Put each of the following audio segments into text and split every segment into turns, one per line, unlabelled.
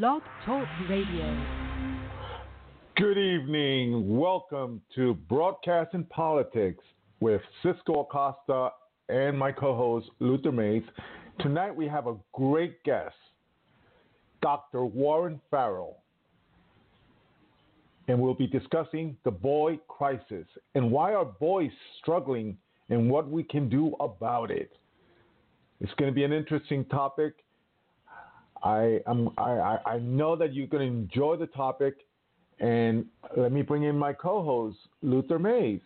Blog Talk Radio.
Good evening. Welcome to Broadcasting Politics with Cisco Acosta and my co host, Luther Mays. Tonight we have a great guest, Dr. Warren Farrell. And we'll be discussing the boy crisis and why are boys struggling and what we can do about it. It's going to be an interesting topic. I, am, I, I know that you're going to enjoy the topic. And let me bring in my co host, Luther Mays.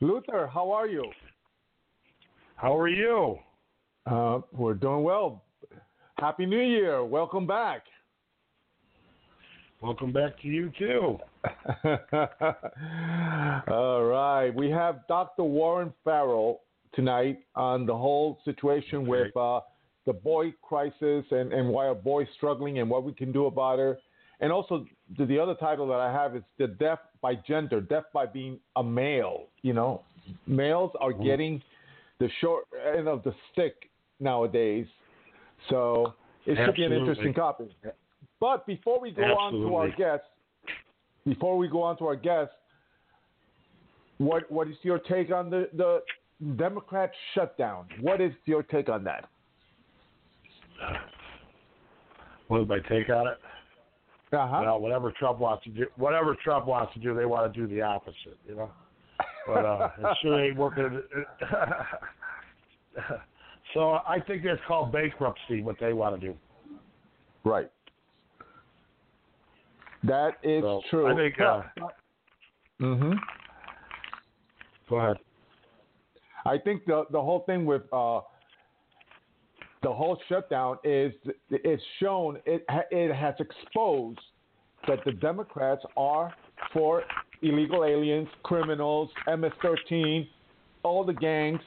Luther, how are you?
How are you?
Uh, we're doing well. Happy New Year. Welcome back.
Welcome back to you, too.
All right. We have Dr. Warren Farrell tonight on the whole situation okay. with uh, the boy crisis and, and why are boys struggling and what we can do about it. And also, the, the other title that I have is the deaf by gender, deaf by being a male. You know, males are mm-hmm. getting the short end of the stick nowadays. So it should Absolutely. be an interesting topic. But before we go Absolutely. on to our guests, before we go on to our guests, what what is your take on the, the Democrat shutdown? What is your take on that?
What is my take on it?
Uh-huh.
Well, whatever Trump wants to do, whatever Trump wants to do, they want to do the opposite, you know. But uh, it sure ain't working. so I think that's called bankruptcy. What they want to do.
Right. That is
so
true.
I think. Uh,
mhm.
Go ahead.
I think the the whole thing with uh, the whole shutdown is it's shown it it has exposed that the Democrats are for illegal aliens, criminals, MS-13, all the gangs,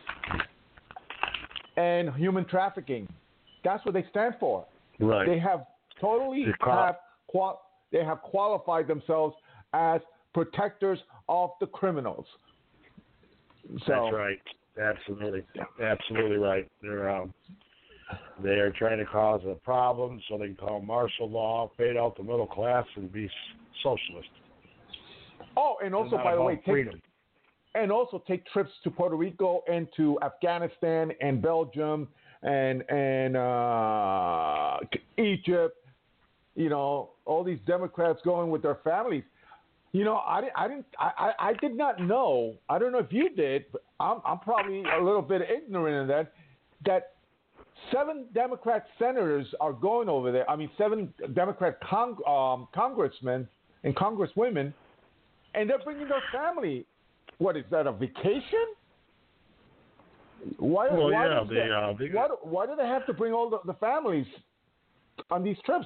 and human trafficking. That's what they stand for.
Right.
They have totally have qual- they have qualified themselves as protectors of the criminals. So,
That's right. Absolutely, absolutely right. They're um, they are trying to cause a problem so they can call martial law, fade out the middle class, and be socialist.
Oh, and also, by the way, take, and also take trips to Puerto Rico and to Afghanistan and Belgium and and uh, Egypt. You know, all these Democrats going with their families. You know, I, I didn't, I, I did not know. I don't know if you did, but I'm, I'm probably a little bit ignorant of that. That seven Democrat senators are going over there. I mean, seven Democrat con- um, congressmen and congresswomen, and they're bringing their family. What is that? A vacation? Why?
Well,
why
yeah,
they,
uh, they,
why, why do they have to bring all the, the families on these trips?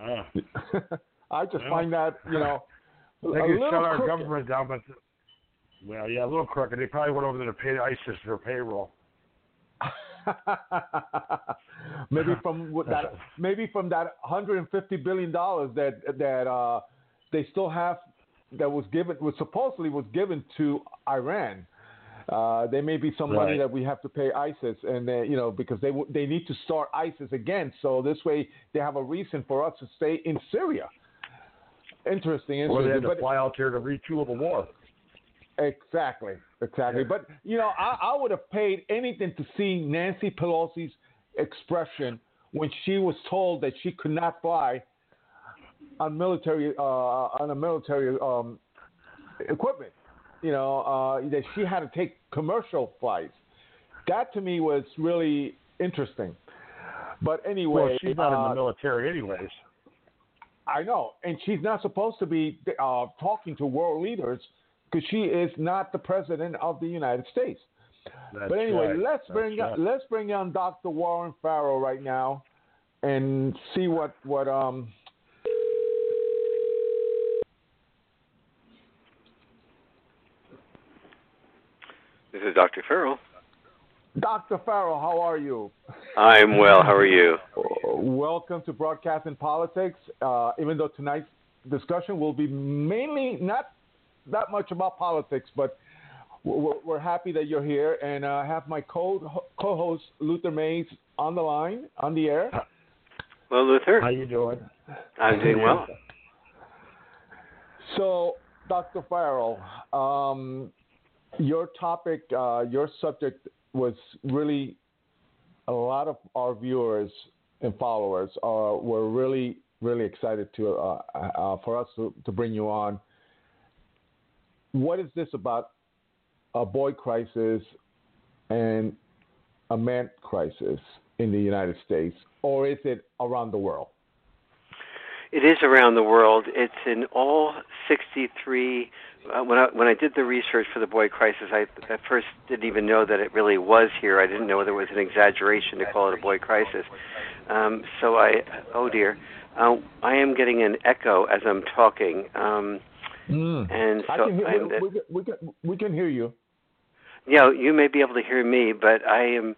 Uh,
I just
well,
find that you know.
They can shut our
crooked.
government down, but well, yeah, a little crooked. They probably went over there to pay ISIS their payroll.
maybe from that, maybe from that 150 billion dollars that that uh, they still have that was given was supposedly was given to Iran. Uh, there may be some money
Right.
that we have to pay ISIS, and they, you know because they w- they need to start ISIS again. So this way they have a reason for us to stay in Syria. Interesting,
Or they
interesting.
had to
But
fly out there to retool the war.
Exactly, exactly. But you know, I, I would have paid anything to see Nancy Pelosi's expression when she was told that she could not fly on military uh, on a military um, equipment. You know, uh, that she had to take commercial flights. That to me was really interesting. But anyway,
Well, she's not in
uh,
the military, anyways.
I know, and she's not supposed to be uh, talking to world leaders because she is not the president of the United States.
That's
but anyway,
right.
let's
That's
bring
right.
on, let's bring on Dr. Warren Farrell right now, and see what what um.
This is Dr. Farrell.
Dr. Farrell, how are you?
I'm well. How are you?
Welcome to Broadcasting Politics. Uh, even though tonight's discussion will be mainly not that much about politics, but we're, we're happy that you're here, and uh, I have my co co-host Luther Mays on the line, on the air.
Well, Luther.
How you doing?
I'm doing well.
So, Dr. Farrell, um, your topic, uh, your subject was really a lot of our viewers and followers uh, were really, really excited to uh, uh, for us to, to bring you on. What is this about a boy crisis and a man crisis in the United States, or is it around the world?
It is around the world. It's in all 63. Uh, when I when I did the research for the boy crisis, I at first didn't even know that it really was here. I didn't know there was an exaggeration to call it a boy crisis. Um, so I, oh dear, uh, I am getting an echo as I'm talking. Um,
mm.
And so
I can hear, we, we, we, can, we can hear you.
Yeah, you may be able to hear me, but I am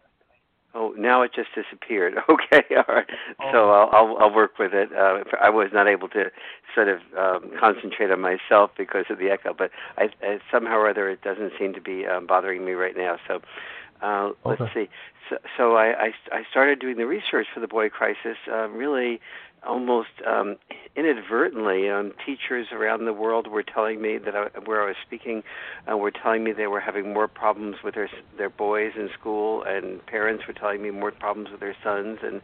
Oh, now it just disappeared. Okay, all right. Oh. So I'll, I'll I'll work with it. Uh, I was not able to sort of um, concentrate on myself because of the echo, but I, I somehow or other it doesn't seem to be um, bothering me right now. So uh, let's
okay.
see. So, so I, I I started doing the research for the boy crisis uh, really almost um, inadvertently, um, teachers around the world were telling me that I, where I was speaking uh, were telling me they were having more problems with their their boys in school, and parents were telling me more problems with their sons, and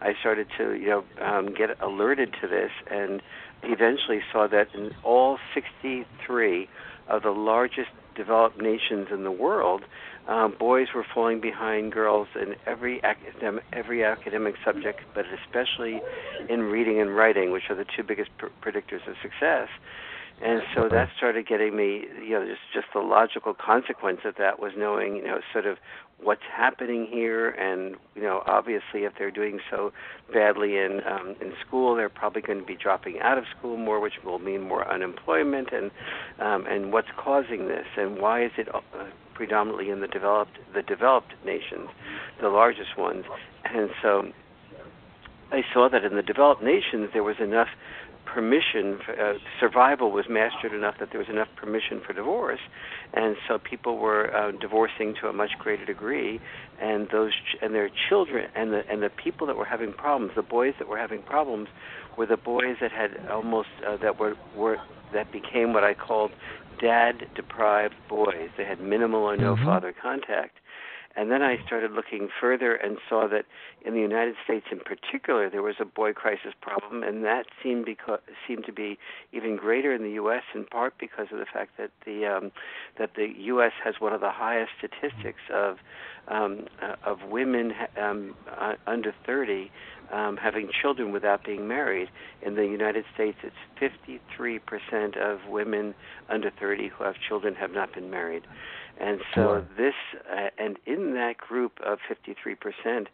I started to you know um, get alerted to this, and eventually saw that in all 63 of the largest developed nations in the world, um, boys were falling behind girls in every academic every academic subject, but especially in reading and writing, which are the two biggest pr- predictors of success. And so that started getting me, you know, just just the logical consequence of that was knowing, you know, sort of what's happening here, and you know, obviously, if they're doing so badly in um, in school, they're probably going to be dropping out of school more, which will mean more unemployment, and um, and what's causing this, and why is it uh, predominantly in the developed the developed nations, the largest ones, and so I saw that in the developed nations there was enough permission, for, uh, survival was mastered enough that there was enough permission for divorce, and so people were uh, divorcing to a much greater degree, and those ch- and their children and the and the people that were having problems, the boys that were having problems, were the boys that had almost uh, that were were that became what I called dad deprived boys. They had minimal or no
mm-hmm.
father contact and then I started looking further and saw that in the United States, in particular, there was a boy crisis problem, and that seemed because seemed to be even greater in the U.S. In part because of the fact that the um, that the U.S. has one of the highest statistics of um, uh, of women um, uh, under 30 um, having children without being married. In the United States, it's 53% of women under 30 who have children have not been married. And so this, uh, and in that group of 53%,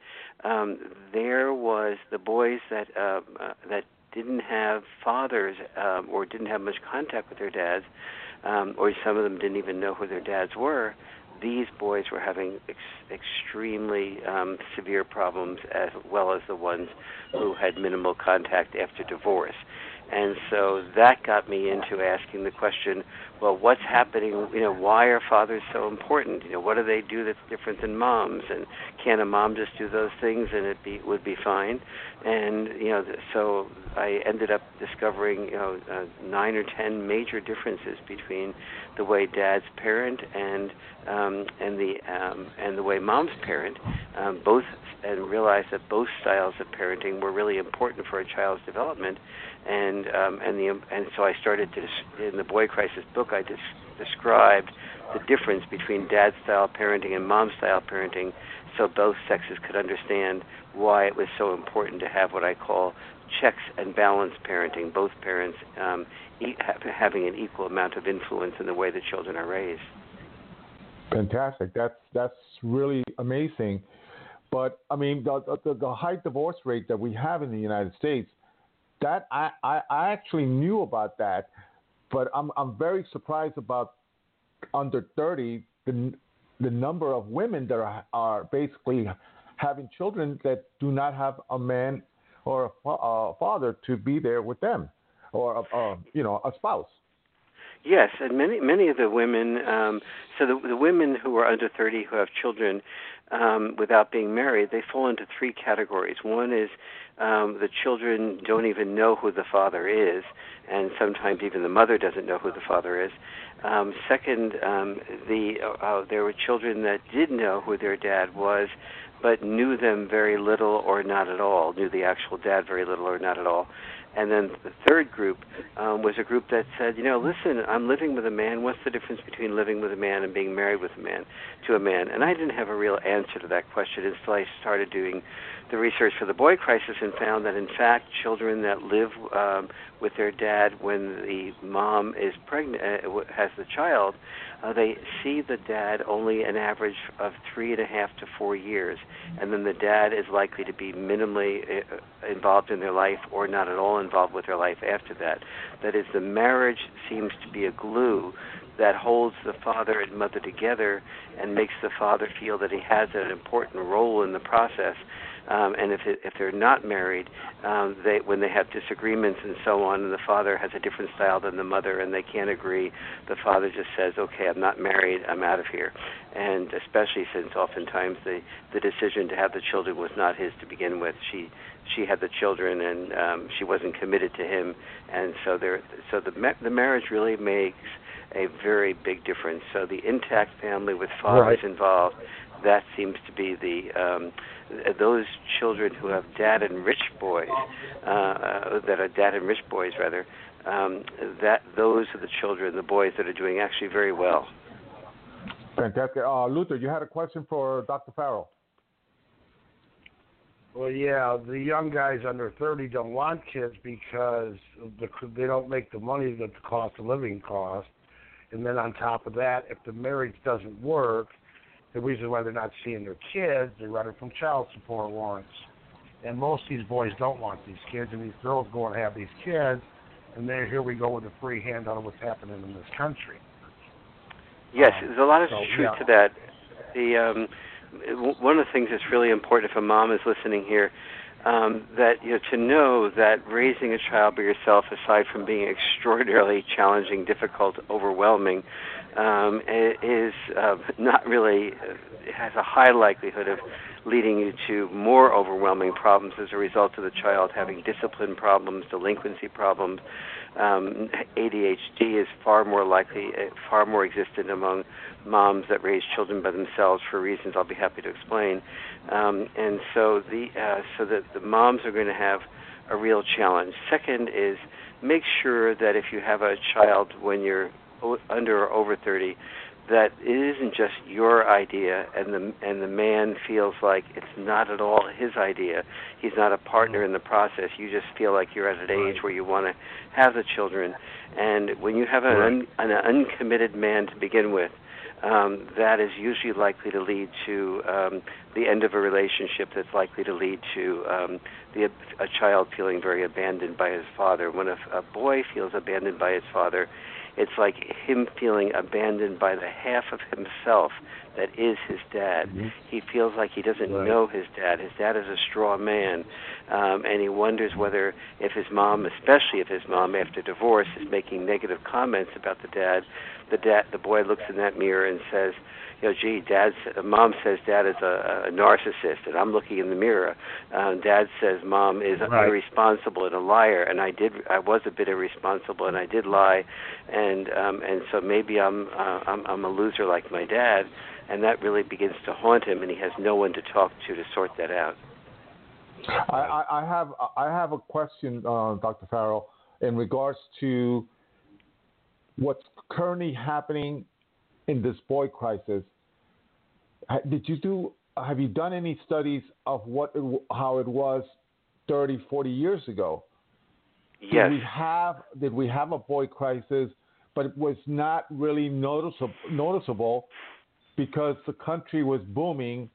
um, there was the boys that uh, uh, that didn't have fathers um, or didn't have much contact with their dads, um, or some of them didn't even know who their dads were. These boys were having ex- extremely um, severe problems, as well as the ones who had minimal contact after divorce. And so that got me into asking the question, well, what's happening? You know, why are fathers so important? You know, what do they do that's different than moms? And can a mom just do those things and it be would be fine? And you know, so I ended up discovering you know uh, nine or ten major differences between the way dads parent and um, and the um, and the way moms parent, um, both and realized that both styles of parenting were really important for a child's development and um, and the and so I started to in the boy crisis book I just described the difference between dad style parenting and mom style parenting, so both sexes could understand why it was so important to have what I call checks and balance parenting, both parents um, e- having an equal amount of influence in the way the children are raised.
Fantastic. That's that's really amazing. But I mean, the, the, the high divorce rate that we have in the United States that I, I, I actually knew about that, but I'm I'm very surprised about under 30 the the number of women that are, are basically having children that do not have a man or a, a father to be there with them or a, a, you know a spouse.
Yes, and many many of the women. Um, so the the women who are under 30 who have children um, without being married, they fall into three categories. One is um, the children don't even know who the father is, and sometimes even the mother doesn't know who the father is. Um, second, um, the uh, there were children that did know who their dad was, but knew them very little or not at all. Knew the actual dad very little or not at all. And then the third group um, was a group that said, you know, listen, I'm living with a man. What's the difference between living with a man and being married with a man to a man? And I didn't have a real answer to that question until I started doing the research for the boy crisis and found that in fact children that live um, with their dad when the mom is pregnant uh, has the child uh, they see the dad only an average of three and a half to four years and then the dad is likely to be minimally uh, involved in their life or not at all involved with their life after that. That is the marriage seems to be a glue that holds the father and mother together and makes the father feel that he has an important role in the process um, and if it, if they're not married, um, they when they have disagreements and so on, and the father has a different style than the mother, and they can't agree, the father just says, "Okay, I'm not married. I'm out of here." And especially since oftentimes the the decision to have the children was not his to begin with. She she had the children, and um, she wasn't committed to him, and so there so the the marriage really makes a very big difference. So the intact family with fathers right. involved, that seems to be the um, those children who have dad enriched boys, uh, uh, that are dad enriched boys rather, um, that those are the children, the boys that are doing actually very well.
Fantastic. Uh, Luther, you had a question for Dr. Farrell.
Well, yeah, the young guys under 30 don't want kids because the, they don't make the money that the cost of living costs. And then on top of that, if the marriage doesn't work, the reason why they're not seeing their kids, they're running from child support warrants. And most of these boys don't want these kids, and these girls go and have these kids, and then here we go with a free handout of what's happening in this country.
Yes, um, there's a lot of so, truth yeah. to that. The um, one of the things that's really important if a mom is listening here, um, that you know to know that raising a child by yourself, aside from being extraordinarily challenging, difficult, overwhelming, um, is uh, not really has a high likelihood of leading you to more overwhelming problems as a result of the child having discipline problems, delinquency problems. Um, ADHD is far more likely, uh, far more existent among moms that raise children by themselves for reasons I'll be happy to explain. Um, and so the uh, so that the moms are going to have a real challenge. Second is make sure that if you have a child when you're under or over 30 that it isn't just your idea and the and the man feels like it's not at all his idea. He's not a partner in the process. You just feel like you're at an age where you want to have the children. And when you have an, un, an uncommitted man to begin with um, that is usually likely to lead to um, the end of a relationship that's likely to lead to um, the, a child feeling very abandoned by his father. When a, a boy feels abandoned by his father, it's like him feeling abandoned by the half of himself that is his dad. Mm-hmm. He feels like he doesn't right. know his dad. His dad is a straw man, um, and he wonders whether, if his mom, especially if his mom after divorce, is making negative comments about the dad, the dad, the boy looks in that mirror and says, you know, gee, dad's mom says dad is a, a narcissist, and I'm looking in the mirror. Um, dad says mom is right. irresponsible and a liar, and I did, I was a bit irresponsible, and I did lie, and um, and so maybe I'm, uh, I'm I'm a loser like my dad, and that really begins to haunt him, and he has no one to talk to to sort that out.
I, I have I have a question, uh, Dr. Farrell, in regards to what's currently happening in this boy crisis. Did you do? Have you done any studies of what it, how it was 30, 40 years ago?
Yes.
Did we have did we have a boy crisis, but it was not really noticeable noticeable because the country was booming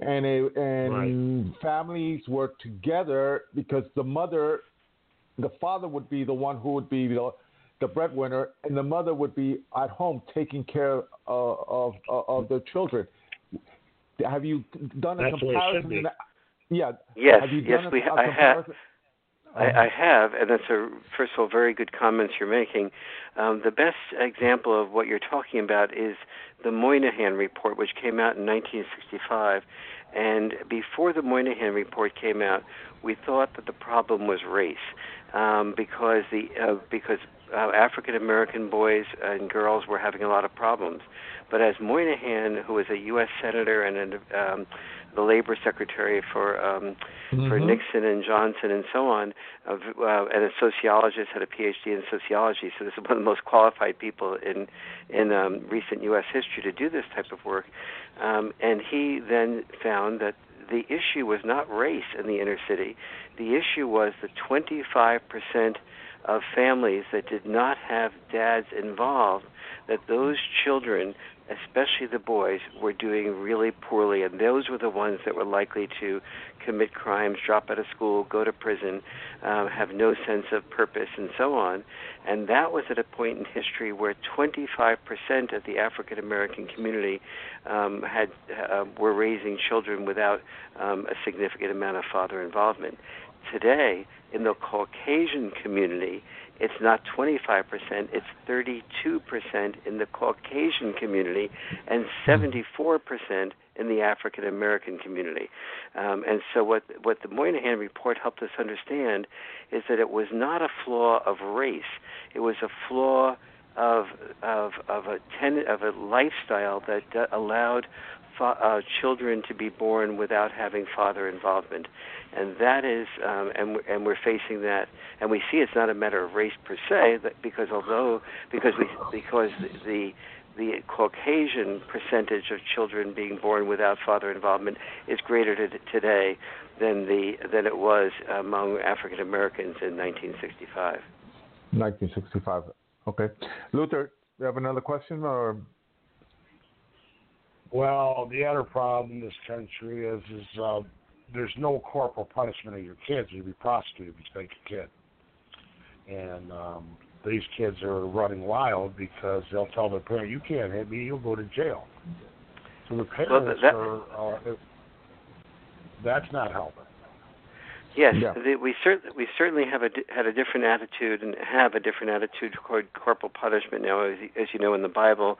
and it, and right. families were together because the mother the father would be the one who would be the, the breadwinner, and the mother would be at home taking care of of, of the children. Have you done a
That's
comparison?
Yeah.
Yes.
Have you
yes,
done
we.
A, a
I have. I, I have, and that's a first of all very good comments you're making. Um, the best example of what you're talking about is the Moynihan report, which came out in 1965. And before the Moynihan report came out, we thought that the problem was race, um, because the uh, because uh, African American boys and girls were having a lot of problems. But as Moynihan, who was a U.S. senator and a, um, the labor secretary for um, mm-hmm. for Nixon and Johnson and so on, uh, uh, and a sociologist had a PhD in sociology. So this is one of the most qualified people in in um, recent U.S. history to do this type of work. Um, and he then found that the issue was not race in the inner city. The issue was the 25 percent of families that did not have dads involved. That those children especially the boys, were doing really poorly, and those were the ones that were likely to commit crimes, drop out of school, go to prison, um, have no sense of purpose, and so on. And that was at a point in history where 25% of the African American community um, had uh, were raising children without um, a significant amount of father involvement. Today, in the Caucasian community, it's not 25%, it's 32% in the Caucasian community and 74% in the African American community. Um, and so, what, what the Moynihan report helped us understand is that it was not a flaw of race, it was a flaw of, of, of, a, ten, of a lifestyle that allowed fa- uh, children to be born without having father involvement, and that is, um, and and we're facing that, and we see it's not a matter of race per se, because although because we because the the Caucasian percentage of children being born without father involvement is greater to, today than the than it was among African Americans in 1965.
1965. Okay, Luther, do you have another question or?
Well, the other problem in this country is is uh, there's no corporal punishment of your kids. You'd be prosecuted if you spank a kid, and um, these kids are running wild because they'll tell their parent, "You can't hit me. You'll go to jail." So the parents well, that, are. Uh, that's not helping.
Yes, yeah. the, we certainly we certainly have a had a different attitude and have a different attitude toward corporal punishment now. As, as you know, in the Bible,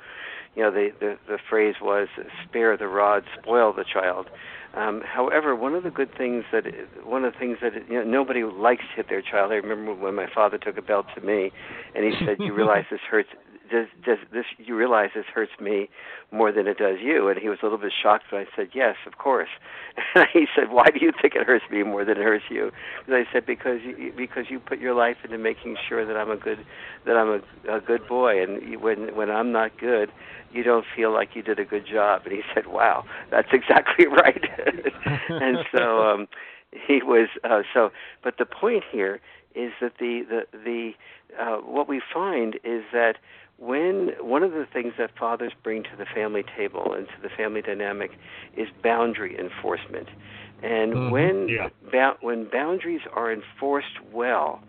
you know the, the the phrase was "spare the rod, spoil the child." Um, however, one of the good things that one of the things that you know nobody likes to hit their child. I remember when my father took a belt to me, and he said, "You realize this hurts does does this you realize this hurts me more than it does you. And he was a little bit shocked but i said yes of course. And he said why do you think it hurts me more than it hurts you? And i said because you because you put your life into making sure that i'm a good that i'm a, a good boy. And when when i'm not good you don't feel like you did a good job. And he said wow that's exactly right. And so um he was uh, so but the point here is that the the the uh, what we find is that when one of the things that fathers bring to the family table and to the family dynamic is boundary enforcement, and
mm-hmm.
when
yeah.
ba- when boundaries are enforced well,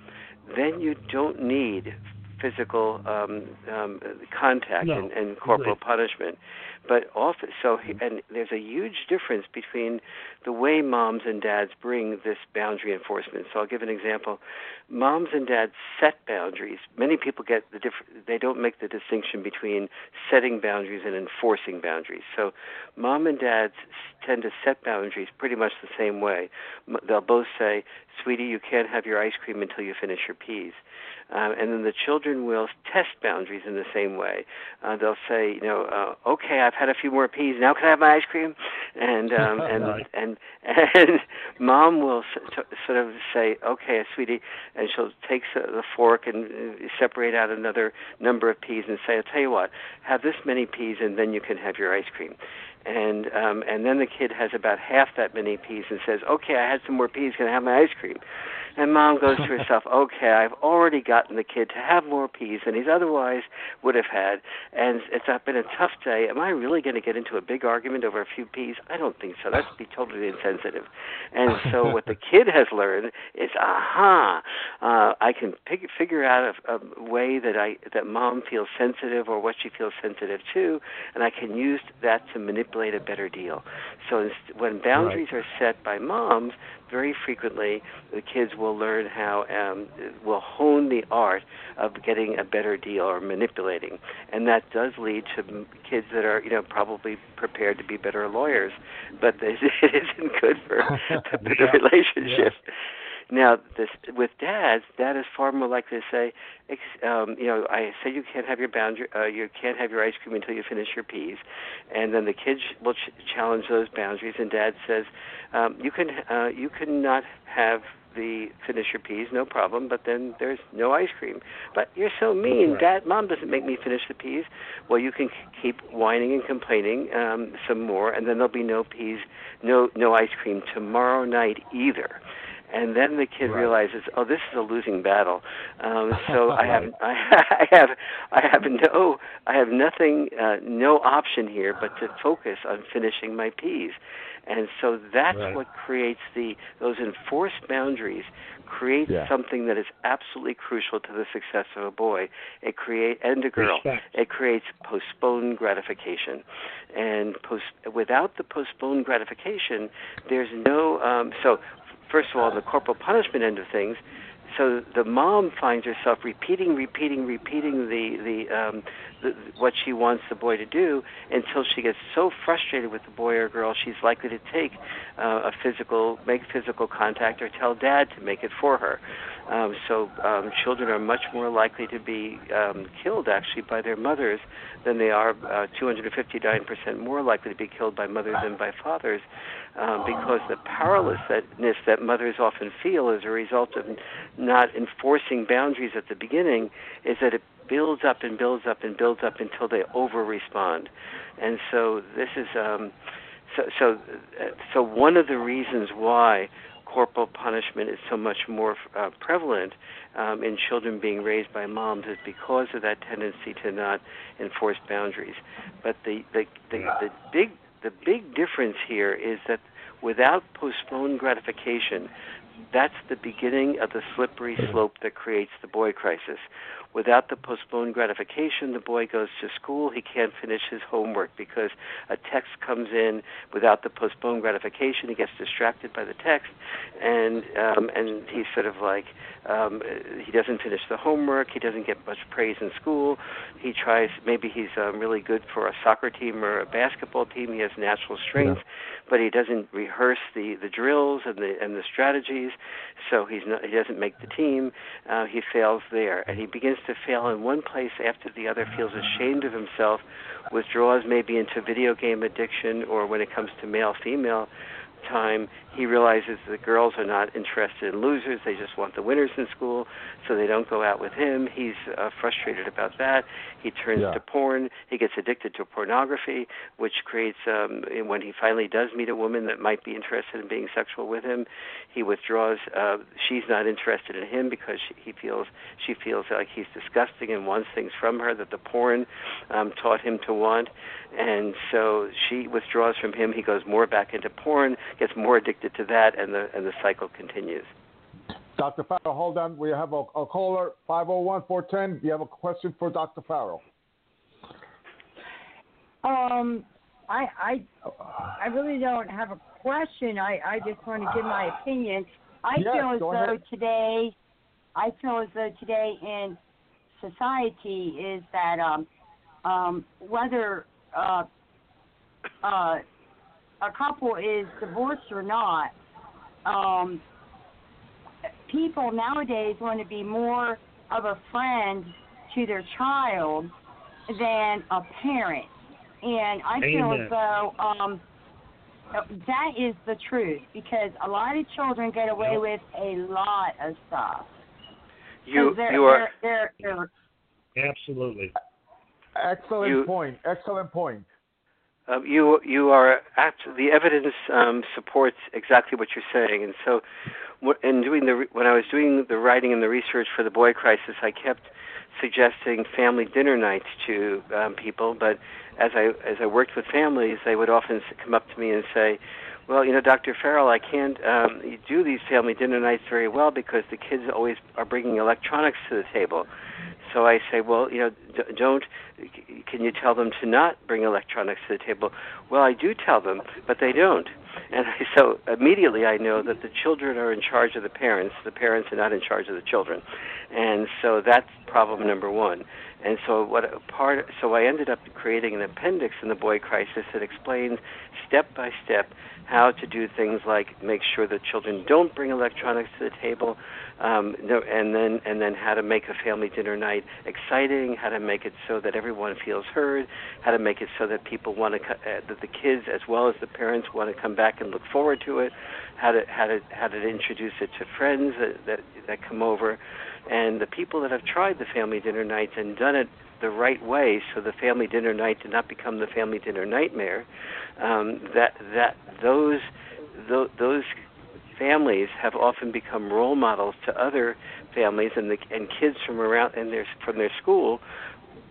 then you don't need physical um, um, contact
no,
and, and corporal punishment. But often, so mm-hmm. and there's a huge difference between the way moms and dads bring this boundary enforcement. So I'll give an example. Moms and dads set boundaries. Many people get the different. They don't make the distinction between setting boundaries and enforcing boundaries. So mom and dads tend to set boundaries pretty much the same way. They'll both say, "Sweetie, you can't have your ice cream until you finish your peas." Um, and then the children will test boundaries in the same way. Uh, they'll say, you know, uh, okay, I've had a few more peas. Now can I have my ice cream? And um, and
right.
and and mom will s- sort of say, okay, sweetie, and she'll take the fork and uh, separate out another number of peas and say, I'll tell you what, have this many peas, and then you can have your ice cream and um, and then the kid has about half that many peas and says, "Okay, I had some more peas. Can I have my ice cream?" And mom goes to herself, "Okay, I've already gotten the kid to have more peas than he's otherwise would have had, and it's been a tough day. Am I really going to get into a big argument over a few peas? I don't think so. That's be totally insensitive." And so what the kid has learned is, "Aha, uh, I can pick, figure out a, a way that I that mom feels sensitive or what she feels sensitive to, and I can use that to manipulate." a better deal. So when boundaries
right.
are set by moms, very frequently the kids will learn how um, will hone the art of getting a better deal or manipulating, and that does lead to kids that are you know probably prepared to be better lawyers, but it isn't good for the,
yeah.
relationship.
Yeah.
Now, this with dads, dad is far more likely to say, um, you know, I said you can't have your boundary, uh, you can't have your ice cream until you finish your peas, and then the kids will ch- challenge those boundaries, and dad says, um, you can, uh, you cannot have the finish your peas, no problem, but then there's no ice cream. But you're so mean,
right.
Dad. Mom doesn't make me finish the peas. Well, you can keep whining and complaining um, some more, and then there'll be no peas, no no ice cream tomorrow night either and then the kid
right.
realizes, oh, this is a losing battle. Um, so I have, I, I have, I have no, I have nothing, uh, no option here but to focus on finishing my peas. And so that's
right.
what creates the those enforced boundaries create
yeah.
something that is absolutely crucial to the success of a boy. It create and a girl.
Respect.
It creates postponed gratification, and post without the postponed gratification, there's no. Um, so first of all, the corporal punishment end of things, so the mom finds herself repeating, repeating, repeating the the, um, the what she wants the boy to do until she gets so frustrated with the boy or girl she's likely to take uh, a physical, make physical contact, or tell dad to make it for her. Um, so um, children are much more likely to be um, killed actually by their mothers than they are uh, 259% more likely to be killed by mothers than by fathers um, because the powerlessness that mothers often feel as a result of not enforcing boundaries at the beginning is that it builds up and builds up and builds up until they over respond. And so this is um, so so so one of the reasons why corporal punishment is so much more uh, prevalent um, in children being raised by moms is because of that tendency to not enforce boundaries. But the the, the, the big the big difference here is that without postponed gratification, that's the beginning of the slippery slope that creates the boy crisis. Without the postponed gratification, the boy goes to school. He can't finish his homework because a text comes in. Without the postponed gratification, he gets distracted by the text, and um, and he's sort of like um, he doesn't finish the homework. He doesn't get much praise in school. He tries. Maybe he's um, really good for a soccer team or a basketball team. He has natural strength, yeah. but he doesn't rehearse the the drills and the and the strategies. So he's not. He doesn't make the team. Uh, he fails there, and he begins to fail in one place after the other, feels ashamed of himself, withdraws maybe into video game addiction, or when it comes to male female time, he realizes the girls are not interested in losers. They just want the winners in school, so they don't go out with him. He's uh, frustrated about that. He turns
yeah.
to porn. He gets addicted to pornography, which creates, um, when he finally does meet a woman that might be interested in being sexual with him, he withdraws. Uh, she's not interested in him because she, he feels she feels like he's disgusting and wants things from her that the porn um, taught him to want, and so she withdraws from him. He goes more back into porn, gets more addicted to that, and the and the cycle continues.
Dr. Farrell, hold on. We have a, a caller, 501-410. Do you have a question for Dr. Farrell?
Um, I I I really don't have a question. I I just want to give my opinion. I
yes,
feel as though
ahead.
today, I feel as though today in society is that um um whether uh uh a couple is divorced or not, um, people nowadays want to be more of a friend to their child than a parent. And I feel as though um, that is the truth because a lot of children get away
Yep.
with a lot of stuff. 'Cause
You
they're,
you are
they're, they're, they're,
Absolutely.
Excellent
You-
point. Excellent point.
Um, you you are act, the evidence um, supports exactly what you're saying, and so in doing the when I was doing the writing and the research for the boy crisis, I kept suggesting family dinner nights to um, people. But as I as I worked with families, they would often come up to me and say, "Well, you know, Dr. Farrell, I can't um, do these family dinner nights very well because the kids always are bringing electronics to the table." so I say, well, you know, d- don't. Can you tell them to not bring electronics to the table? Well, I do tell them, but they don't. And I, so immediately I know that the children are in charge of the parents. The parents are not in charge of the children, and so that's problem number one. And so what part? So I ended up creating an appendix in the boy crisis that explains step by step how to do things like make sure that children don't bring electronics to the table, um, and then and then how to make a family dinner night exciting, how to make it so that everyone feels heard, how to make it so that people want to uh, that the kids as well as the parents want to come back and look forward to it, how to how to how to introduce it to friends that that, that come over, and the people that have tried the family dinner nights and done it the right way so the family dinner night did not become the family dinner nightmare um, that that those those, those families have often become role models to other families and the and kids from around and their from their school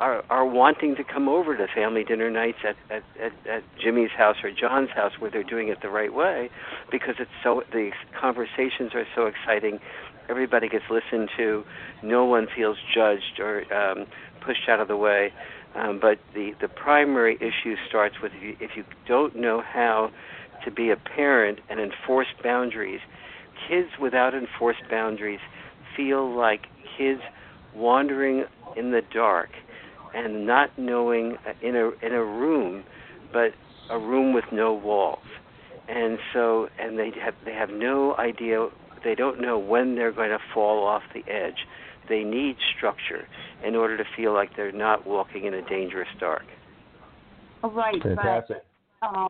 are are wanting to come over to family dinner nights at, at at at Jimmy's house or John's house where they're doing it the right way because it's so the conversations are so exciting everybody gets listened to no one feels judged or um pushed out of the way um, but the the primary issue starts with if you, if you don't know how to be a parent and enforce boundaries. Kids without enforced boundaries feel like kids wandering in the dark and not knowing uh, in a in a room, but a room with no walls. And so, and they have they have no idea. They don't know when they're going to fall off the edge. They need structure in order to feel like they're not walking in a dangerous dark.
Right,
Fantastic.
but um,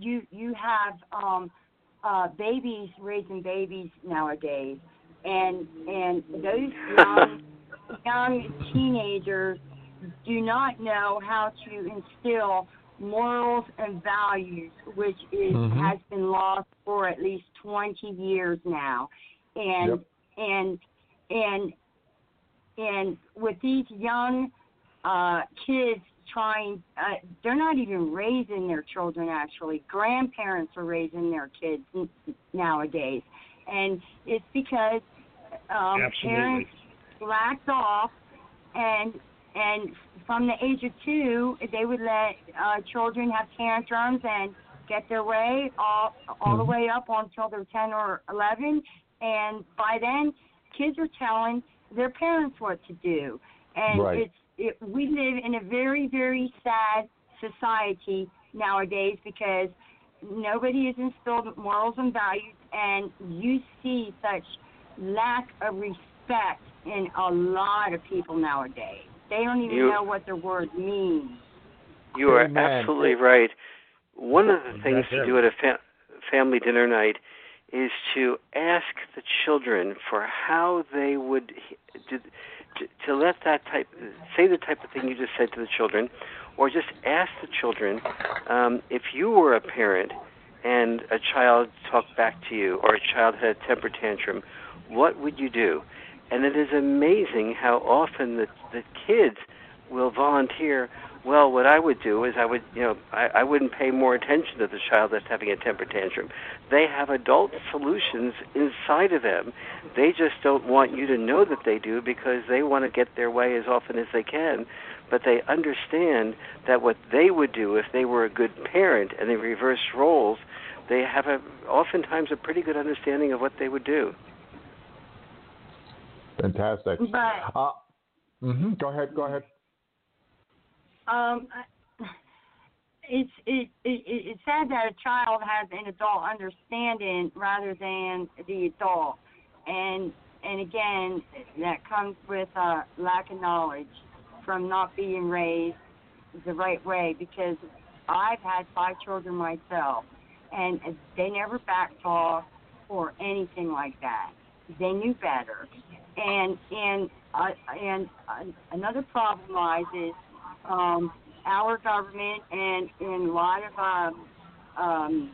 you you have um, uh, babies raising babies nowadays, and and those young young teenagers do not know how to instill morals and values, which is
Mhm.
has been lost for at least twenty years now, and
Yep.
and and and with these young uh, kids trying, uh, they're not even raising their children. Actually, grandparents are raising their kids n- nowadays, and it's because um,
Absolutely.
parents slacked off, and and from the age of two, they would let uh, children have tantrums and get their way all all the
Mhm.
way up until they're ten or eleven, and by then, kids are telling their parents what to do, and
Right.
it's it, we live in a very very sad society nowadays because nobody has instilled morals and values, and you see such lack of respect in a lot of people nowadays. They don't even
You-
know what the word means.
You are
Amen.
absolutely right. One of the things to do at a fa- family dinner night is to ask the children for how they would to, to, to let that type say the type of thing you just said to the children, or just ask the children um, if you were a parent and a child talked back to you, or a child had a temper tantrum, what would you do? And it is amazing how often the the kids will volunteer well, what I would do is I would, you know, I, I wouldn't pay more attention to the child that's having a temper tantrum. They have adult solutions inside of them. They just don't want you to know that they do because they want to get their way as often as they can. But they understand that what they would do if they were a good parent and they reversed roles, they have a oftentimes a pretty good understanding of what they would do.
Fantastic.
But
Uh, hmm Go ahead. Go ahead.
um, it's it, it it's sad that a child has an adult understanding rather than the adult, and and again that comes with a lack of knowledge from not being raised the right way because I've had five children myself, and they never backtalk or anything like that. They knew better, and and uh, and uh, another problem lies is um, our government and and a lot of um, um,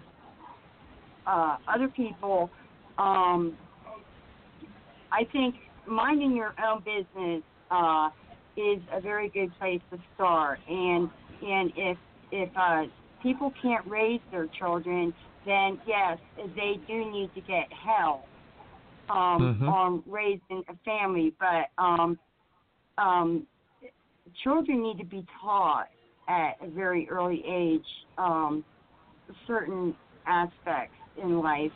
uh, other people. Um, I think minding your own business uh, is a very good place to start. And and if if uh, people can't raise their children, then yes, they do need to get help um,
Mhm.
on raising a family. But um, um, children need to be taught at a very early age um, certain aspects in life.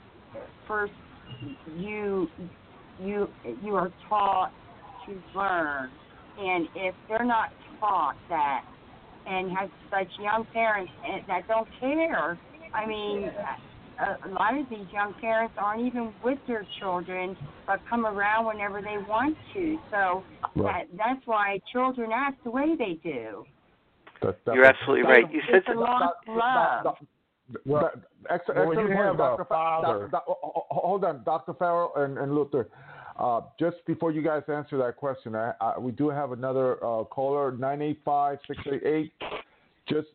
First, you you you are taught to learn, and if they're not taught that, and have such young parents that don't care, I mean, a lot of these young parents aren't even with their children, but come around whenever they want to. So
Right.
that that's why children act the way they do.
That- that-
You're absolutely right. You said
It's a lost love.
Well, ex-
when
excellent
you have
Dr. Fa-
father-
Doc- Doc- ho- ho- hold on, Dr. Farrell and, and Luther. Uh, just before you guys answer that question, I, I, we do have another uh, caller, nine eight five six eight eight. Just,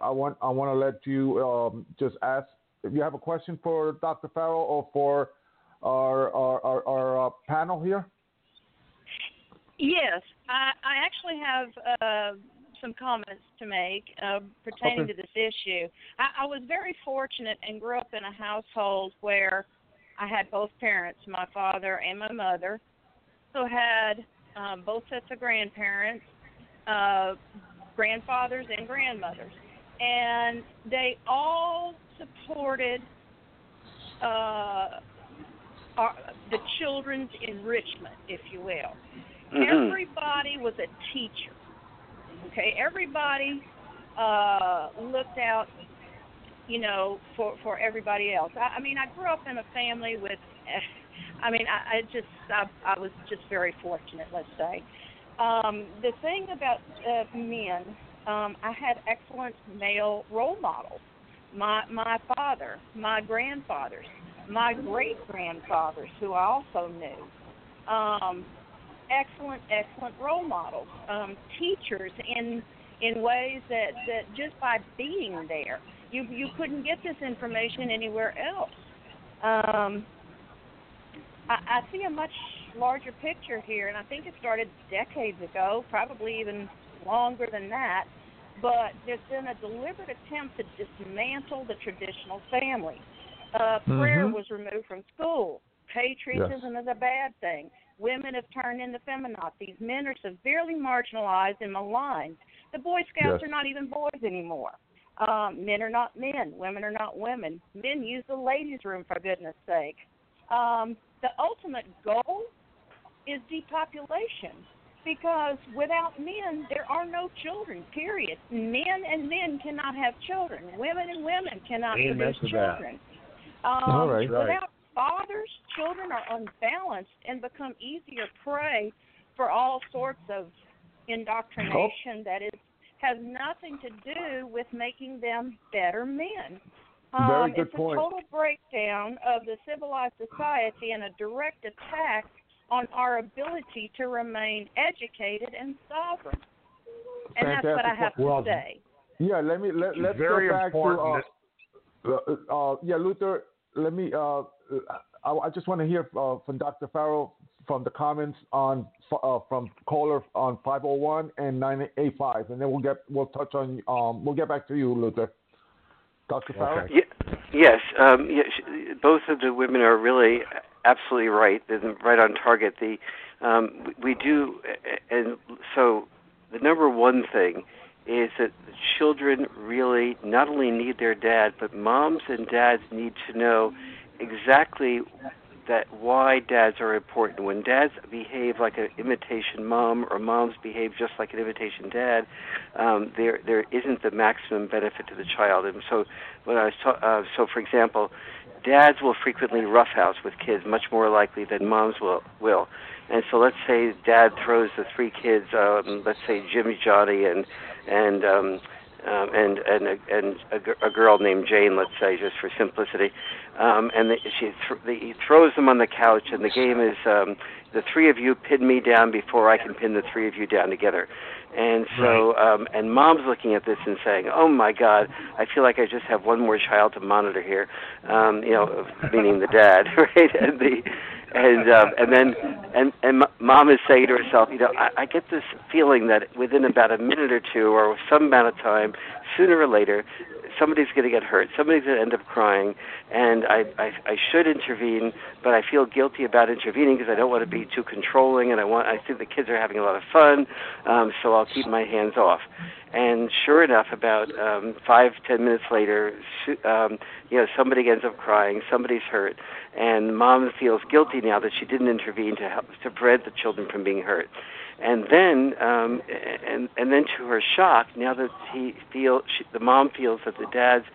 I want I want to let you um, just ask if you have a question for Dr. Farrell or for our our, our, our uh, panel here.
Yes, I, I actually have uh, some comments to make uh, pertaining
Okay.
to this issue. I, I was very fortunate and grew up in a household where I had both parents, my father and my mother, who had um, both sets of grandparents, uh, grandfathers and grandmothers, and they all supported uh, our, the children's enrichment, if you will
Mhm.
everybody was a teacher. Okay, everybody uh, looked out, you know, for for everybody else. I, I mean, I grew up in a family with, I mean, I, I just I, I was just very fortunate, let's say. Um, the thing about uh, men, um, I had excellent male role models. My my father, my grandfathers, my great grandfathers, who I also knew. Um, excellent, excellent role models, um, teachers in in ways that that just by being there, you you couldn't get this information anywhere else. Um, I, I see a much larger picture here, and I think it started decades ago, probably even longer than that. But there's been a deliberate attempt to dismantle the traditional family. Uh, prayer
Mhm.
was removed from school. Patriotism is a bad thing. Women have turned into feminazis. Men are severely marginalized and maligned. The Boy Scouts
Yes.
are not even boys anymore. Um, men are not men. Women are not women. Men use the ladies' room for goodness sake. Um, the ultimate goal is depopulation because without men there are no children. Period. Men and men cannot have children. Women and women cannot
Amen
produce children. Um,
All right.
Without fathers, children are unbalanced and become easier prey for all sorts of indoctrination that is has nothing to do with making them better men. Um,
Very good
it's
point.
a total breakdown of the civilized society and a direct attack on our ability to remain educated and sovereign. And that's what I have.
Well,
to say.
Yeah, let me let, let's
very
go back
important.
to uh, uh, uh, yeah, Luther. Let me. Uh, I, I just want to hear uh, from Dr. Farrell from the comments on uh, from caller on 501 and 985, and then we'll get we'll touch on um we'll get back to you, Luther. Dr. Farrell.
Okay.
Ye- yes, um, yes, both of the women are really absolutely right, right on target. The um, we do, and so the number one thing is that children really not only need their dad, but moms and dads need to know exactly that why dads are important. When dads behave like an imitation mom, or moms behave just like an imitation dad, um, there there isn't the maximum benefit to the child. And so, when I was ta- uh, so for example, dads will frequently roughhouse with kids much more likely than moms will will. And so let's say dad throws the three kids, um, let's say Jimmy, Johnny, and and um, um, and and a, and a, a girl named Jane, let's say, just for simplicity, um, and the, she th- the, he throws them on the couch, and the game is um, the three of you pin me down before I can pin the three of you down together, and so um, and mom's looking at this and saying, oh my God, I feel like I just have one more child to monitor here, um, you know, meaning the dad, right, and the and um, and then and and mom is saying to herself, you know, I, I get this feeling that within about a minute or two or some amount of time, sooner or later, somebody's going to get hurt, somebody's going to end up crying, and I, I I should intervene, but I feel guilty about intervening because I don't want to be too controlling, and I want I think the kids are having a lot of fun, um, so I'll keep my hands off. And sure enough, about um, five ten minutes later, um, you know somebody ends up crying, somebody's hurt, and mom feels guilty now that she didn't intervene to help to prevent the children from being hurt and then um and and then to her shock now that he feel she, the mom feels that the dad's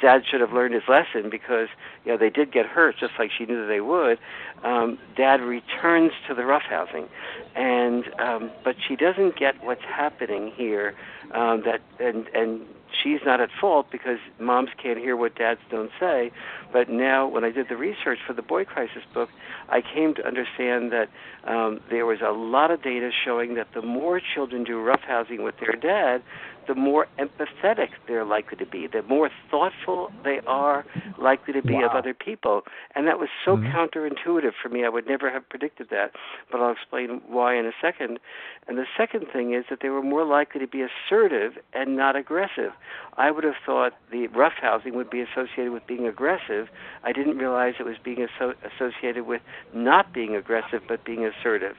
dad should have learned his lesson because you know they did get hurt just like she knew they would um dad returns to the roughhousing and um but she doesn't get what's happening here um that and and she's not at fault because moms can't hear what dads don't say. But now, when I did the research for the Boy Crisis book, I came to understand that um, there was a lot of data showing that the more children do roughhousing with their dad, the more empathetic they're likely to be, the more thoughtful they are likely to be wow. of other people. And that was so mm-hmm. counterintuitive for me. I would never have predicted that, but I'll explain why in a second. And the second thing is that they were more likely to be assertive and not aggressive. I would have thought the roughhousing would be associated with being aggressive. I didn't realize it was being asso- associated with not being aggressive but being assertive.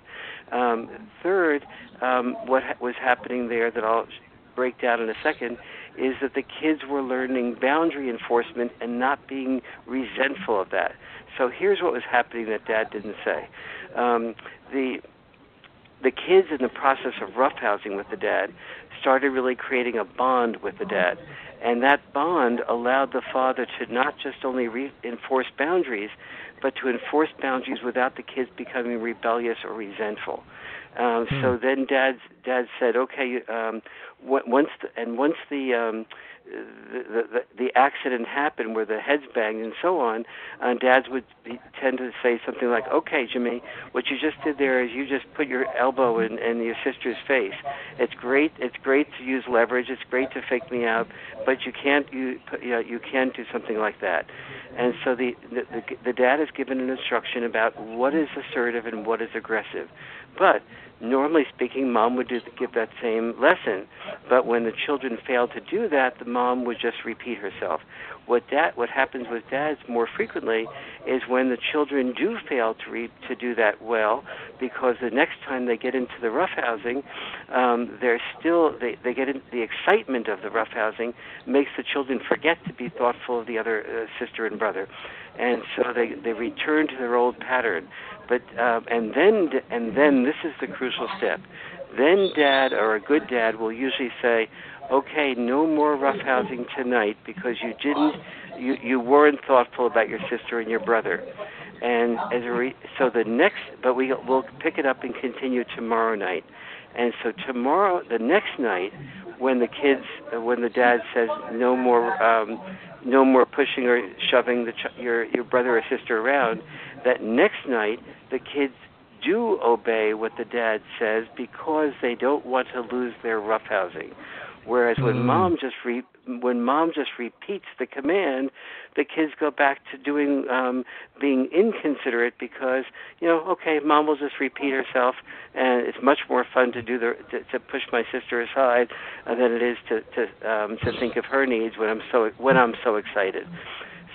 Um, third, um, what ha- was happening there that I'll break down in a second is that the kids were learning boundary enforcement and not being resentful of that. So here's what was happening that Dad didn't say. Um, the the kids in the process of roughhousing with the dad started really creating a bond with the dad. And that bond allowed the father to not just only re- enforce boundaries, but to enforce boundaries without the kids becoming rebellious or resentful. Um, hmm. So then dad dad said, okay, um, once the, and once the, um, the, the the accident happened where the heads banged and so on, uh, dads would be, tend to say something like, "Okay, Jimmy, what you just did there is you just put your elbow in, in your sister's face. It's great. It's great to use leverage. It's great to fake me out, but you can't you you, know, you can't do something like that." And so the, the the the dad is given an instruction about what is assertive and what is aggressive, but normally speaking, mom would do, give that same lesson. But when the children failed to do that, the mom would just repeat herself. What dad, what happens with dads more frequently is when the children do fail to re, to do that well, because the next time they get into the roughhousing, um, they're still they they get in, the excitement of the roughhousing makes the children forget to be thoughtful of the other uh, sister and brother, and so they they return to their old pattern. But uh, and then and then this is the crucial step. Then dad or a good dad will usually say, "Okay, no more roughhousing tonight because you didn't you you weren't thoughtful about your sister and your brother." And as a re- so the next, but we will pick it up and continue tomorrow night. And so tomorrow, the next night, when the kids, when the dad says no more, um, no more pushing or shoving the ch- your your brother or sister around, that next night the kids do obey what the dad says because they don't want to lose their roughhousing. Whereas when mm. mom just re- when mom just repeats the command, the kids go back to doing um, being inconsiderate because you know okay mom will just repeat herself and it's much more fun to do the to, to push my sister aside uh, than it is to to um, to think of her needs when I'm so when I'm so excited.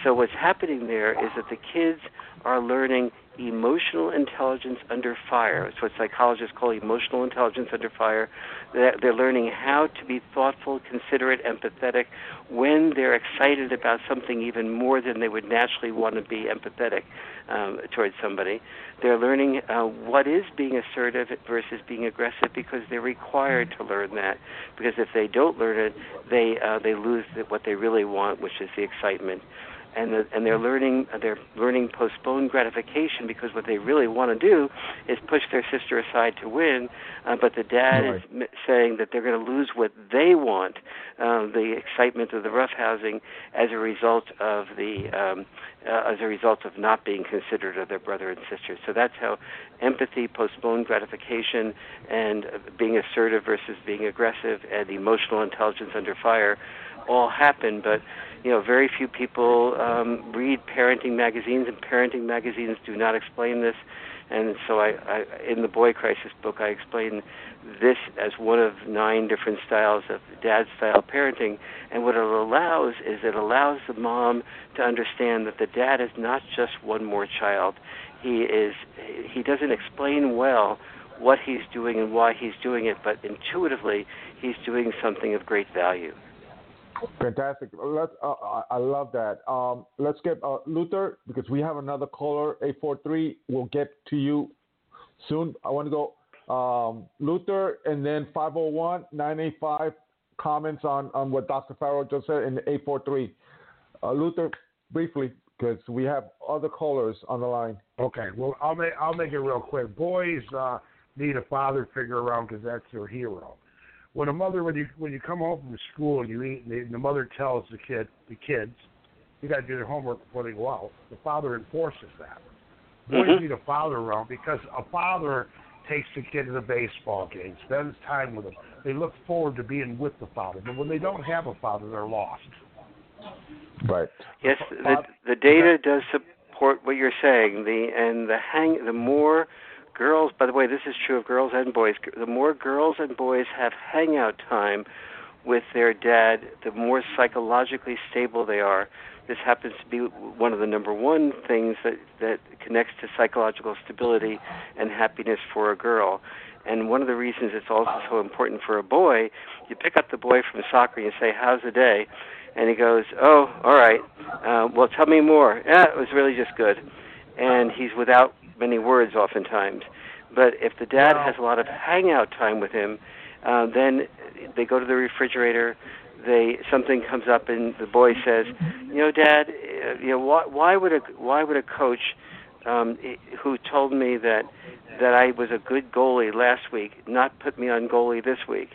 So what's happening there is that the kids are learning emotional intelligence under fire. It's what psychologists call emotional intelligence under fire. They're learning how to be thoughtful, considerate, empathetic when they're excited about something even more than they would naturally want to be empathetic um, towards somebody. They're learning uh, what is being assertive versus being aggressive because they're required to learn that. Because if they don't learn it, they uh, they lose what they really want, which is the excitement and the, and they're learning they're learning postponed gratification because what they really want to do is push their sister aside to win, uh, but the dad right. is m- saying that they're going to lose what they want, uh, the excitement of the roughhousing, as a result of the um, uh, as a result of not being considered of their brother and sister. So that's how empathy, postponed gratification, and being assertive versus being aggressive, and emotional intelligence under fire all happen, but you know, very few people um, read parenting magazines, and parenting magazines do not explain this. And so, I, I, in the Boy Crisis book, I explain this as one of nine different styles of dad style parenting. And what it allows is it allows the mom to understand that the dad is not just one more child. He is he doesn't explain well what he's doing and why he's doing it, but intuitively he's doing something of great value.
Fantastic. Let's, uh, I love that. Um, let's get uh, Luther because we have another caller, 843. We'll get to you soon. I want to go um, Luther and then 501 985 comments on, on what Dr. Farrell just said in 843. Uh, Luther, briefly, because we have other callers on the line.
Okay, well, I'll make, I'll make it real quick. Boys uh, need a father figure around because that's their hero when a mother when you when you come home from school and you eat and the, mother tells the kid the kids you got to do their homework before they go out. The father enforces that. Boys
mm-hmm.
need a father around? Because a father takes the kid to the baseball game spends time with them they look forward to being with the father but when they don't have a father they're lost.
Right.
Yes the the data does support what you're saying. The and the hang the more girls, by the way, this is true of girls and boys. The more girls and boys have hangout time with their dad, the more psychologically stable they are. This happens to be one of the number one things that that connects to psychological stability and happiness for a girl. And one of the reasons it's also so important for a boy, you pick up the boy from soccer and you say, "How's the day?" And he goes, "Oh, all right. Uh, well, tell me more." Yeah, it was really just good. And he's without many words oftentimes. But if the dad has a lot of hangout time with him, uh, then they go to the refrigerator. They something comes up and the boy says, "You know, Dad, uh, you know why, why would a why would a coach um, who told me that that I was a good goalie last week not put me on goalie this week?"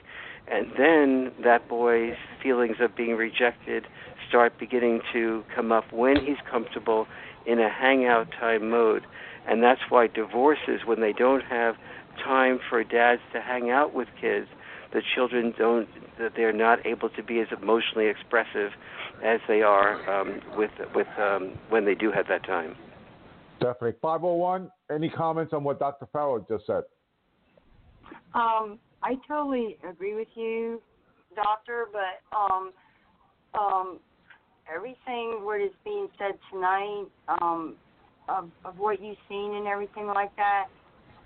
And then that boy's feelings of being rejected start beginning to come up when he's comfortable in a hangout time mode and that's why divorces when they don't have time for dads to hang out with kids the children don't that they're not able to be as emotionally expressive as they are um, with with um, when they do have that time.
Definitely. 501 any comments on what dr farrell just said?
Um, i totally agree with you doctor but um, um, everything what is being said tonight um, of of what you've seen and everything like that,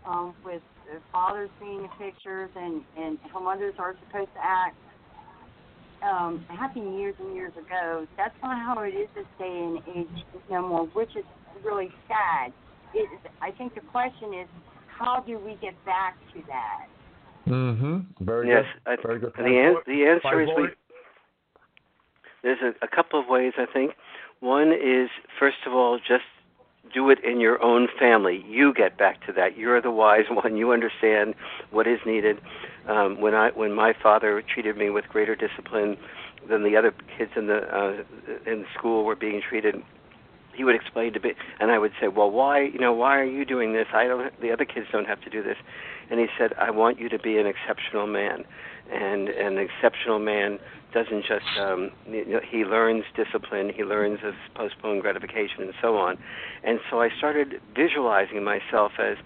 um, with the fathers seeing the pictures and and how mothers are supposed to act. Um, happened years and years ago. That's not how it is this day and age no more, which is really sad. It, I think the question is, how do we get back to that?
Mm-hmm. Very
yes,
good.
I,
Very good.
The, an, the answer is we. There's a, a couple of ways I think. One is first of all just do it in your own family. You get back to that. You're the wise one. You understand what is needed. Um, when I when my father treated me with greater discipline than the other kids in the uh, in school were being treated, he would explain to me, and I would say, "Well, why you know why are you doing this? I don't. The other kids don't have to do this." And he said, "I want you to be an exceptional man." And an exceptional man doesn't just um, he learns discipline, he learns of postponed gratification, and so on. And so I started visualizing myself as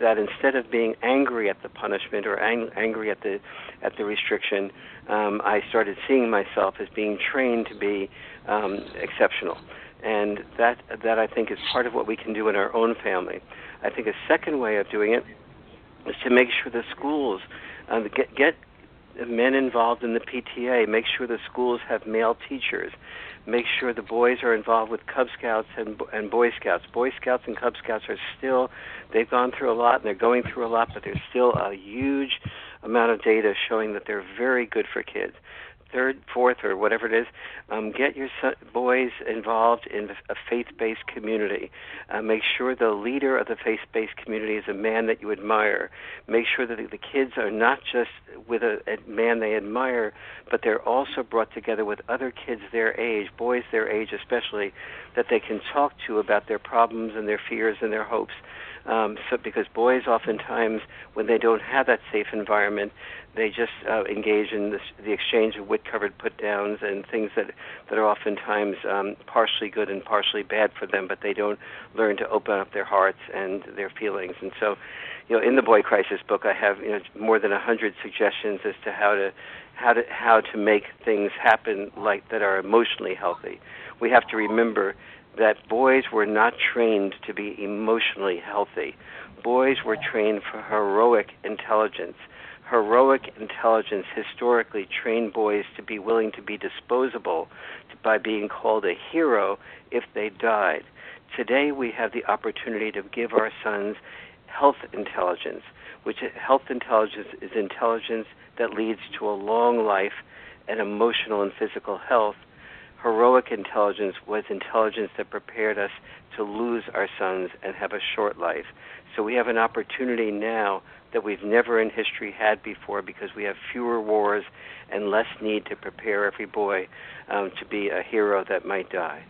that instead of being angry at the punishment or ang- angry at the at the restriction, um, I started seeing myself as being trained to be um, exceptional. And that that I think is part of what we can do in our own family. I think a second way of doing it is to make sure the schools uh, get get men involved in the PTA. Make sure the schools have male teachers. Make sure the boys are involved with Cub Scouts and and Boy Scouts. Boy Scouts and Cub Scouts are still they've gone through a lot and they're going through a lot, but there's still a huge amount of data showing that they're very good for kids third, fourth, or whatever it is, um, get your son, boys involved in a faith-based community. Uh, make sure the leader of the faith-based community is a man that you admire. Make sure that the kids are not just with a, a man they admire, but they're also brought together with other kids their age, boys their age especially, that they can talk to about their problems and their fears and their hopes. Um, so because boys oftentimes, when they don't have that safe environment, they just uh, engage in this, the exchange of which chocolate covered put downs and things that that are oftentimes um, partially good and partially bad for them, but they don't learn to open up their hearts and their feelings. And so, you know, in the Boy Crisis book, I have you know more than a hundred suggestions as to how to how to how to make things happen like that are emotionally healthy. We have to remember that boys were not trained to be emotionally healthy. Boys were trained for heroic intelligence. Heroic intelligence historically trained boys to be willing to be disposable by being called a hero if they died. Today we have the opportunity to give our sons health intelligence, which health intelligence is intelligence that leads to a long life and emotional and physical health heroic intelligence was intelligence that prepared us to lose our sons and have a short life. So we have an opportunity now that we've never in history had before because we have fewer wars and less need to prepare every boy um, to be a hero that might die.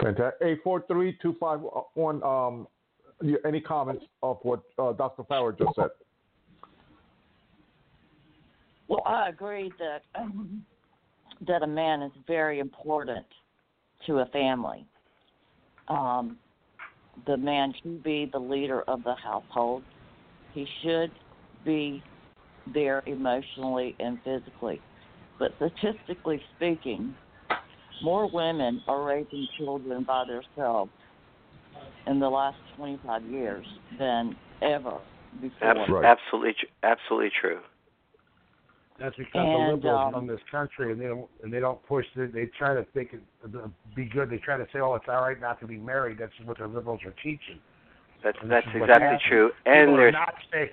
Fantastic. Eight four three two five one. Um, any comments of what uh, Dr. Farrell just said?
Well, I agree that um, that a man is very important to a family. Um, the man should be the leader of the household. He should be there emotionally and physically. But statistically speaking, more women are raising children by themselves in the last 25 years than ever before.
Absolutely, absolutely, absolutely true.
That's because and, the liberals um, run this country, and they don't and they don't push. The, they try to think it be good. They try to say, "Oh, it's all right not to be married." That's what the liberals are teaching.
That's and that's exactly true. And
People
they're
not stay,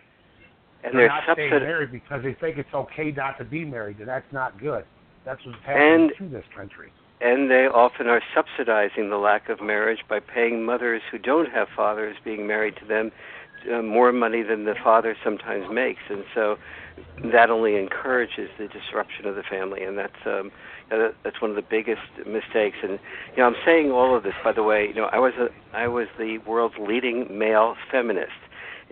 and they're,
not
subsidi-
staying married because they think it's okay not to be married, and that's not good. That's what's happening
and,
to this country.
And they often are subsidizing the lack of marriage by paying mothers who don't have fathers being married to them uh, more money than the father sometimes makes, and so that only encourages the disruption of the family, and that's um, that's one of the biggest mistakes. And you know, I'm saying all of this, by the way. You know, I was a I was the world's leading male feminist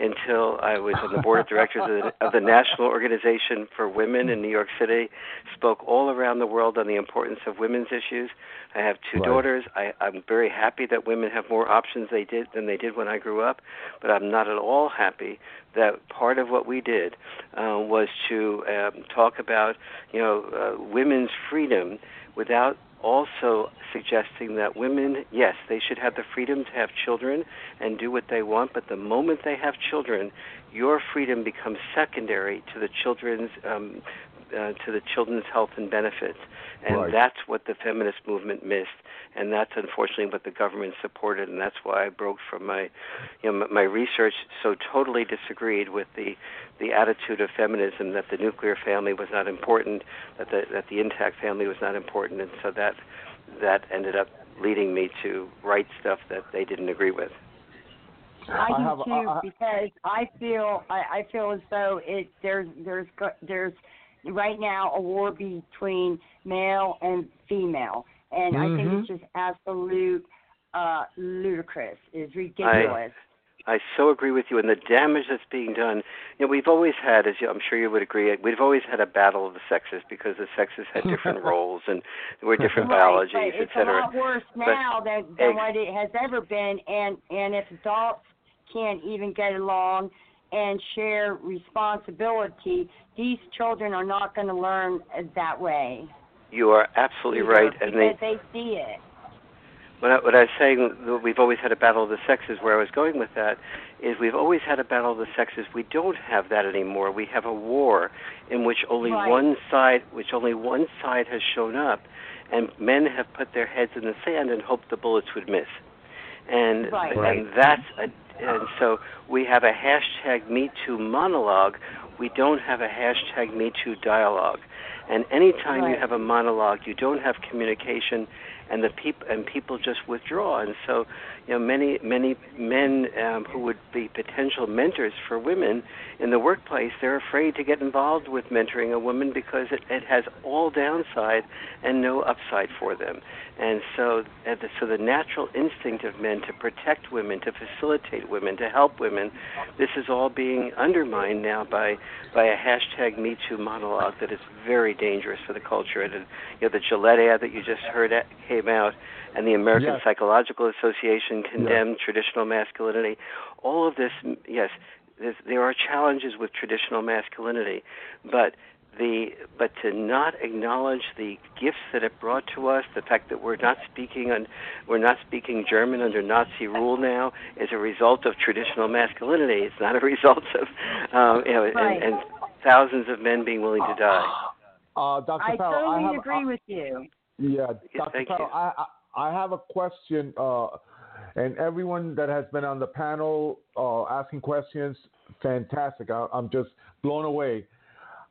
until I was on the board of directors of the, of the National Organization for Women in New York City. Spoke all around the world on the importance of women's issues. I have two
right.
daughters. I, I'm very happy that women have more options they did than they did when I grew up, but I'm not at all happy that part of what we did uh, was to um, talk about you know uh, women's freedom without also suggesting that women, yes, they should have the freedom to have children and do what they want, but the moment they have children, your freedom becomes secondary to the children's um, uh, to the children's health and benefits, and
right.
that's what the feminist movement missed, and that's unfortunately what the government supported, and that's why I broke from my, you know, my research so totally disagreed with the the attitude of feminism that the nuclear family was not important, that the that the intact family was not important, and so that that ended up leading me to write stuff that they didn't agree with.
I do
have,
too because I feel I, I feel as though it there's there's there's right now a war between male and female, and
mm-hmm.
I think it's just absolute uh ludicrous. It's ridiculous.
I, I so agree with you, and the damage that's being done. You know, we've always had, as you, I'm sure you would agree, we've always had a battle of the sexes because the sexes had different roles and there were different
right,
biologies,
et
cetera.
It's a lot worse now but, than, than what it has ever been, and and if adults can't even get along and share responsibility, these children are not going to learn that way.
You are absolutely
Either
right,
and
they
they see it
what I, what I was saying, we've always had a battle of the sexes. Where I was going with that is we've always had a battle of the sexes. We don't have that anymore. We have a war in which only
right.
one side, which only one side has shown up, and men have put their heads in the sand and hoped the bullets would miss. And
right.
and that's a, and so we have a hashtag Me Too monologue. We don't have a hashtag Me Too dialogue. And anytime
right.
you have a monologue, you don't have communication and the people and people just withdraw. And so, you know, many many men um, who would be potential mentors for women in the workplace, they're afraid to get involved with mentoring a woman because it, it has all downside and no upside for them. And so, and the, so the natural instinct of men to protect women, to facilitate women, to help women, this is all being undermined now by by a hashtag Me Too monologue that is very dangerous for the culture. And you know, the Gillette ad that you just heard came out, and the American
Yes.
Psychological Association condemned traditional masculinity. All of this, yes, there are challenges with traditional masculinity, but the but to not acknowledge the gifts that it brought to us, the fact that we're not speaking on we're not speaking German under Nazi rule now is a result of traditional masculinity. It's not a result of um, you know
Right.
and, and thousands of men being willing to die.
Uh, Dr.
I
Farrell,
totally
have,
agree with you.
Yeah,
Yeah,
Dr.
you.
I, I I have a question, uh, and everyone that has been on the panel uh, asking questions, fantastic. I, I'm just blown away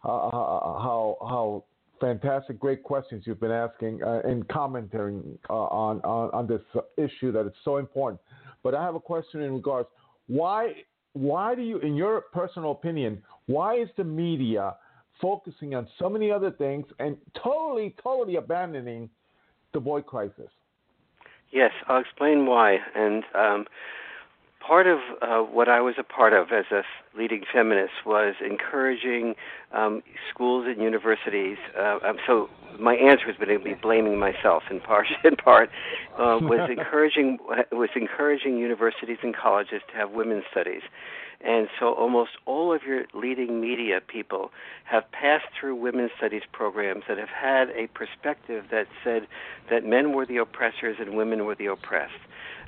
uh, how how fantastic, great questions you've been asking uh, and commenting uh, on, on on this issue that is so important. But I have a question in regards why why do you, in your personal opinion, why is the media focusing on so many other things and totally, totally abandoning the boy crisis?
Yes, I'll explain why. And um, part of uh, what I was a part of as a leading feminist was encouraging um, schools and universities. Uh, um, so my answer has been to be blaming myself in part. In part, uh, was encouraging was encouraging universities and colleges to have women's studies. And so almost all of your leading media people have passed through women's studies programs that have had a perspective that said that men were the oppressors and women were the oppressed.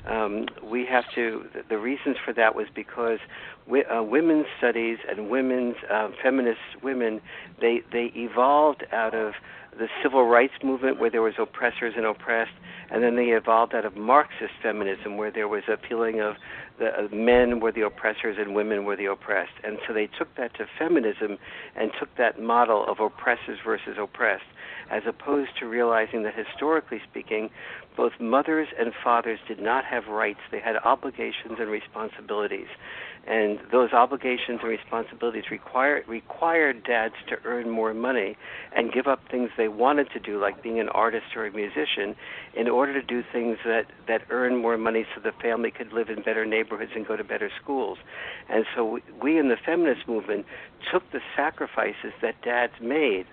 Um, we have to. The reasons for that was because wi- uh, women's studies and women's uh, feminist women they they evolved out of the civil rights movement where there was oppressors and oppressed, and then they evolved out of Marxist feminism where there was a feeling of the uh, men were the oppressors and women were the oppressed, and so they took that to feminism and took that model of oppressors versus oppressed, as opposed to realizing that historically speaking, both mothers and fathers did not have rights; they had obligations and responsibilities, and those obligations and responsibilities required required dads to earn more money and give up things they wanted to do, like being an artist or a musician, in order to do things that that earn more money, so the family could live in better neighborhoods and go to better schools. And so we, we in the feminist movement took the sacrifices that dads made,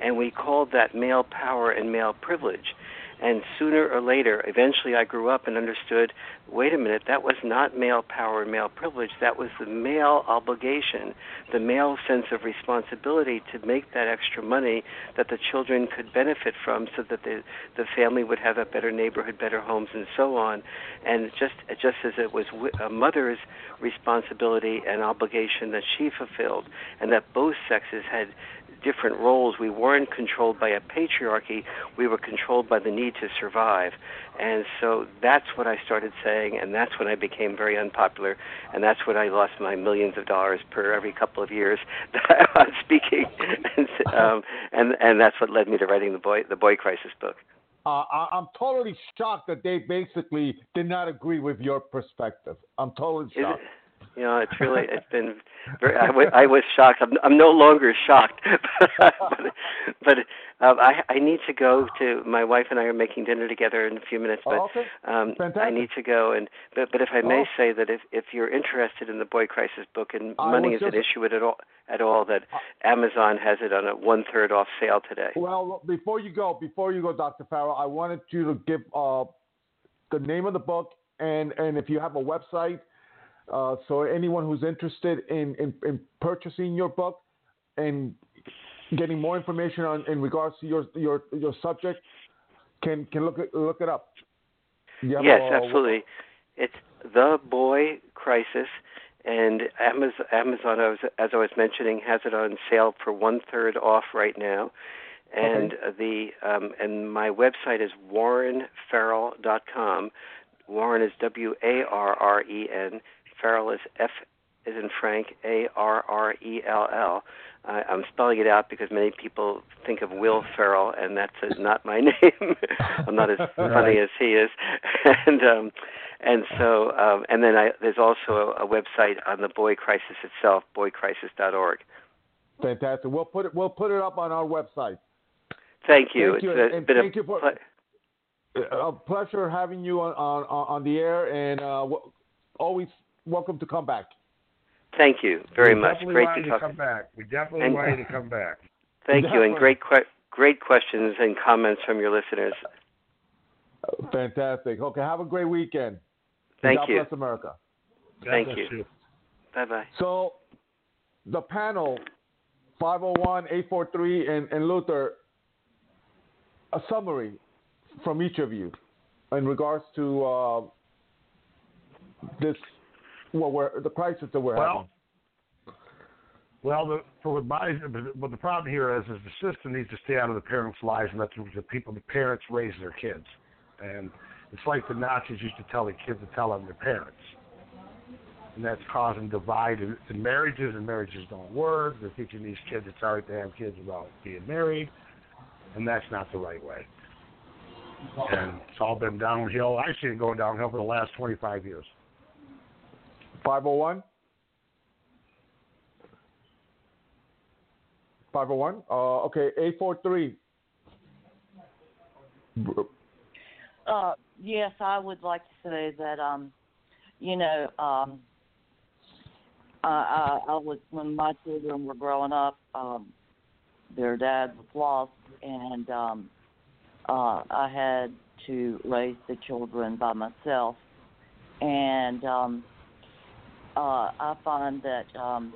and we called that male power and male privilege. And sooner or later, eventually I grew up and understood wait a minute, that was not male power and male privilege. That was the male obligation, the male sense of responsibility to make that extra money that the children could benefit from so that the, the family would have a better neighborhood, better homes, and so on. And just, just as it was a mother's responsibility and obligation that she fulfilled, and that both sexes had different roles. We weren't controlled by a patriarchy, we were controlled by the need to survive. And so that's what I started saying, and that's when I became very unpopular, and that's when I lost my millions of dollars per every couple of years that I was speaking. and, um, and, and that's what led me to writing the Boy, the Boy Crisis book.
Uh, I, I'm totally shocked that they basically did not agree with your perspective. I'm totally shocked.
You know, it's really it's been very. I, w- I was shocked. I'm I'm no longer shocked, but but um, I I need to go to. My wife and I are making dinner together in a few minutes, but
Oh, okay.
um, I need to go. And but but if I may
Oh.
say that if if you're interested in the Boy Crisis book and
I
money is an
just-
issue at all at all, that Amazon has it on a one third off sale today.
Well, before you go, before you go, Dr. Farrell, I wanted you to give uh, the name of the book and, and if you have a website, uh, so anyone who's interested in, in, in purchasing your book and getting more information on in regards to your your your subject can can look it look it up.
Yes,
a-
absolutely. It's the Boy Crisis, and Amazon, Amazon as, as I was mentioning, has it on sale for one third off right now. And uh, the um, and my website is warrenfarrell.com. Warren is W A R R E N. Farrell is F is in Frank A R R E L L. I'm spelling it out because many people think of Will Ferrell, and that's uh, not my name. I'm not as funny
Right.
as he is, and um, and so um, and then I, there's also a, a website on the boy crisis itself, boycrisis.org.
Fantastic. We'll put it we'll put it up on our website.
Thank you.
Thank you,
it's a
and
been
thank
a
you for-
ple-
A pleasure having you on on, on the air, and uh, always welcome to come back.
Thank you very
we
much. Great
want
to
you
talk.
to come back. We definitely
And-
want you to come back.
Thank you, and great que- great questions and comments from your listeners.
Fantastic. Okay, have a great weekend.
Thank
God
you.
bless America.
God
Thank
bless
you. Bye bye.
So, the panel, 501, 843, and, and Luther, a summary from each of you in regards to uh, this, what we're, the crisis that we're
Well,
having.
Well, the, for my, what the problem here is, is the system needs to stay out of the parents' lives and let the, the people, the parents, raise their kids. And it's like the Nazis used to tell the kids to tell on their parents, and that's causing divide in, in marriages. And marriages don't work. They're teaching these kids it's all right to have kids without being married, and that's not the right way. And it's all been downhill. I've seen it going downhill for the last 25 years.
501? 501? Uh, okay, 843.
Uh, yes, I would like to say that um, you know, um, I, I, I was when my children were growing up, um, their dad was lost, and um, uh, I had to raise the children by myself, and um, uh, I find that um,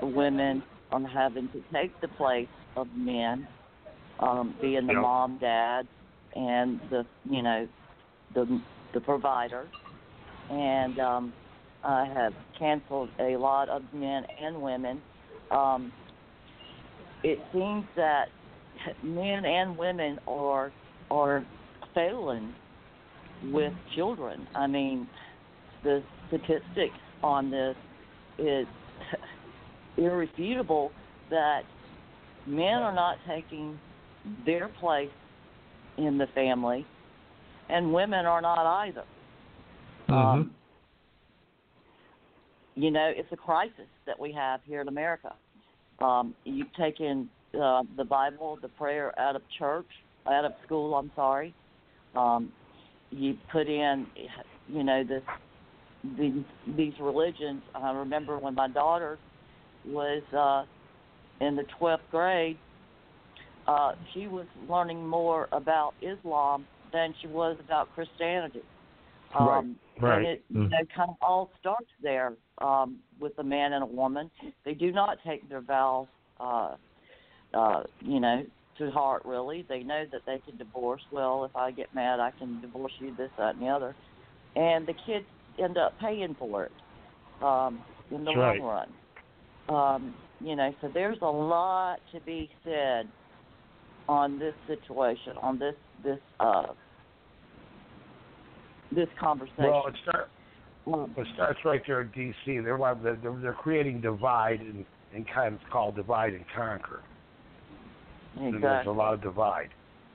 women are having to take the place of men, um, being the
Yep.
mom, dad, and the you know the the provider. And um I have canceled a lot of men and women. Um it seems that men and women are are failing with children. I mean the statistics on this is irrefutable that men are not taking their place in the family, and women are not either. Um, you know, it's a crisis that we have here in America. Um, you've taken uh, the Bible, the prayer out of church, out of school. I'm sorry. Um, you put in, you know, this these these religions. I remember when my daughter was uh, in the 12th grade, uh, she was learning more about Islam than she was about Christianity. Um,
Right, right.
And it you know, kind of all starts there um, with a man and a woman. They do not take their vows, uh, uh, you know, to heart. Really, they know that they can divorce. Well, if I get mad, I can divorce you. This, that, and the other. And the kids end up paying for it um, in the
That's right.
long run. Um, you know, so there's a lot to be said on this situation, on this this uh, this conversation.
Well, it starts.
Um,
It starts right there in D.C. They're like- they're, they're creating divide and, and kind of called divide and conquer. And there's a lot of divide.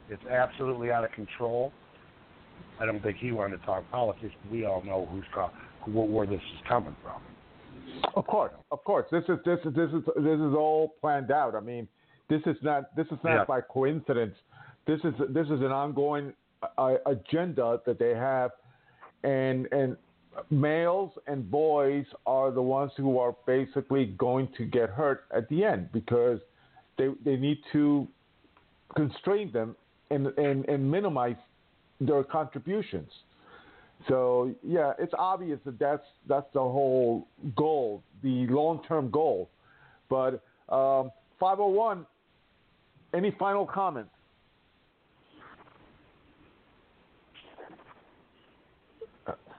It's absolutely out of control. I don't think he wanted to talk politics, we all know who's co- where this is coming from.
Of course, of course. This is this is this is this is all planned out. I mean, this is not this is not
Yeah.
by coincidence. This is this is an ongoing uh, agenda that they have, and and males and boys are the ones who are basically going to get hurt at the end because they they need to constrain them and and, and minimize their contributions. So yeah, it's obvious that that's that's the whole goal, the long-term goal. But um, 501, any final comments?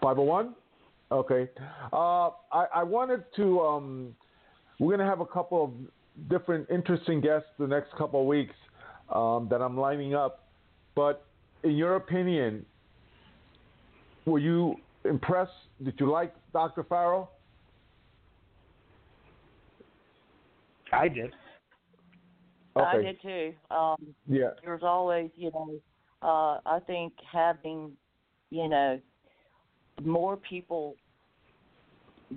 Five hundred one. Okay. Uh, I, I wanted to. Um, we're to have a couple of different interesting guests the next couple of weeks um, that I'm lining up. But in your opinion, were you impressed? Did you like Dr. Farrell?
I did.
I did too. Um,
Yeah.
there's always, you know, uh, I think having, you know, more people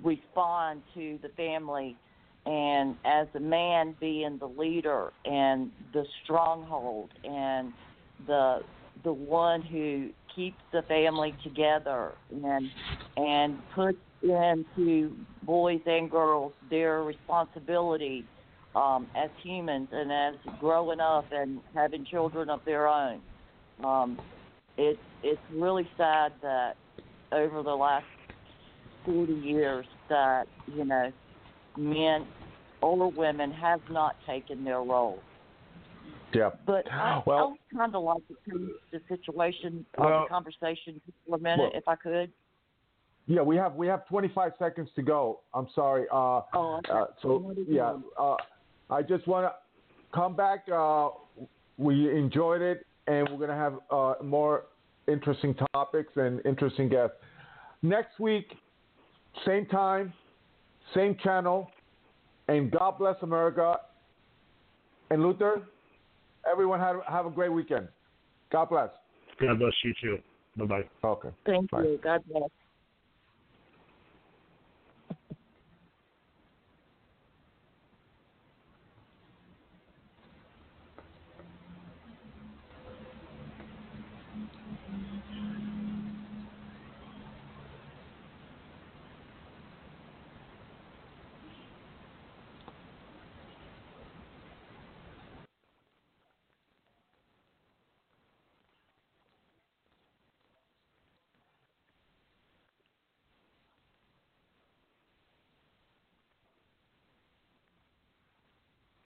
respond to the family and as a man being the leader and the stronghold and the the one who keeps the family together and and puts into boys and girls their responsibility um, as humans and as growing up and having children of their own. Um, it's it's really sad that over the last 40 years that you know men, older women have not taken their role.
Yeah.
But I,
Well-
I kind of like to the situation of
Well-
the conversation for a minute,
Well-
if I could.
Yeah, we have we have 25 seconds to go. I'm sorry. Uh,
Oh,
uh, so yeah, uh, I just want to come back. Uh, we enjoyed it, and we're gonna have uh, more interesting topics and interesting guests next week. Same time, same channel, and God bless America. And Luther, everyone have have a great weekend. God bless.
God bless you too. Bye bye.
Okay.
Thank
Bye.
you. God bless.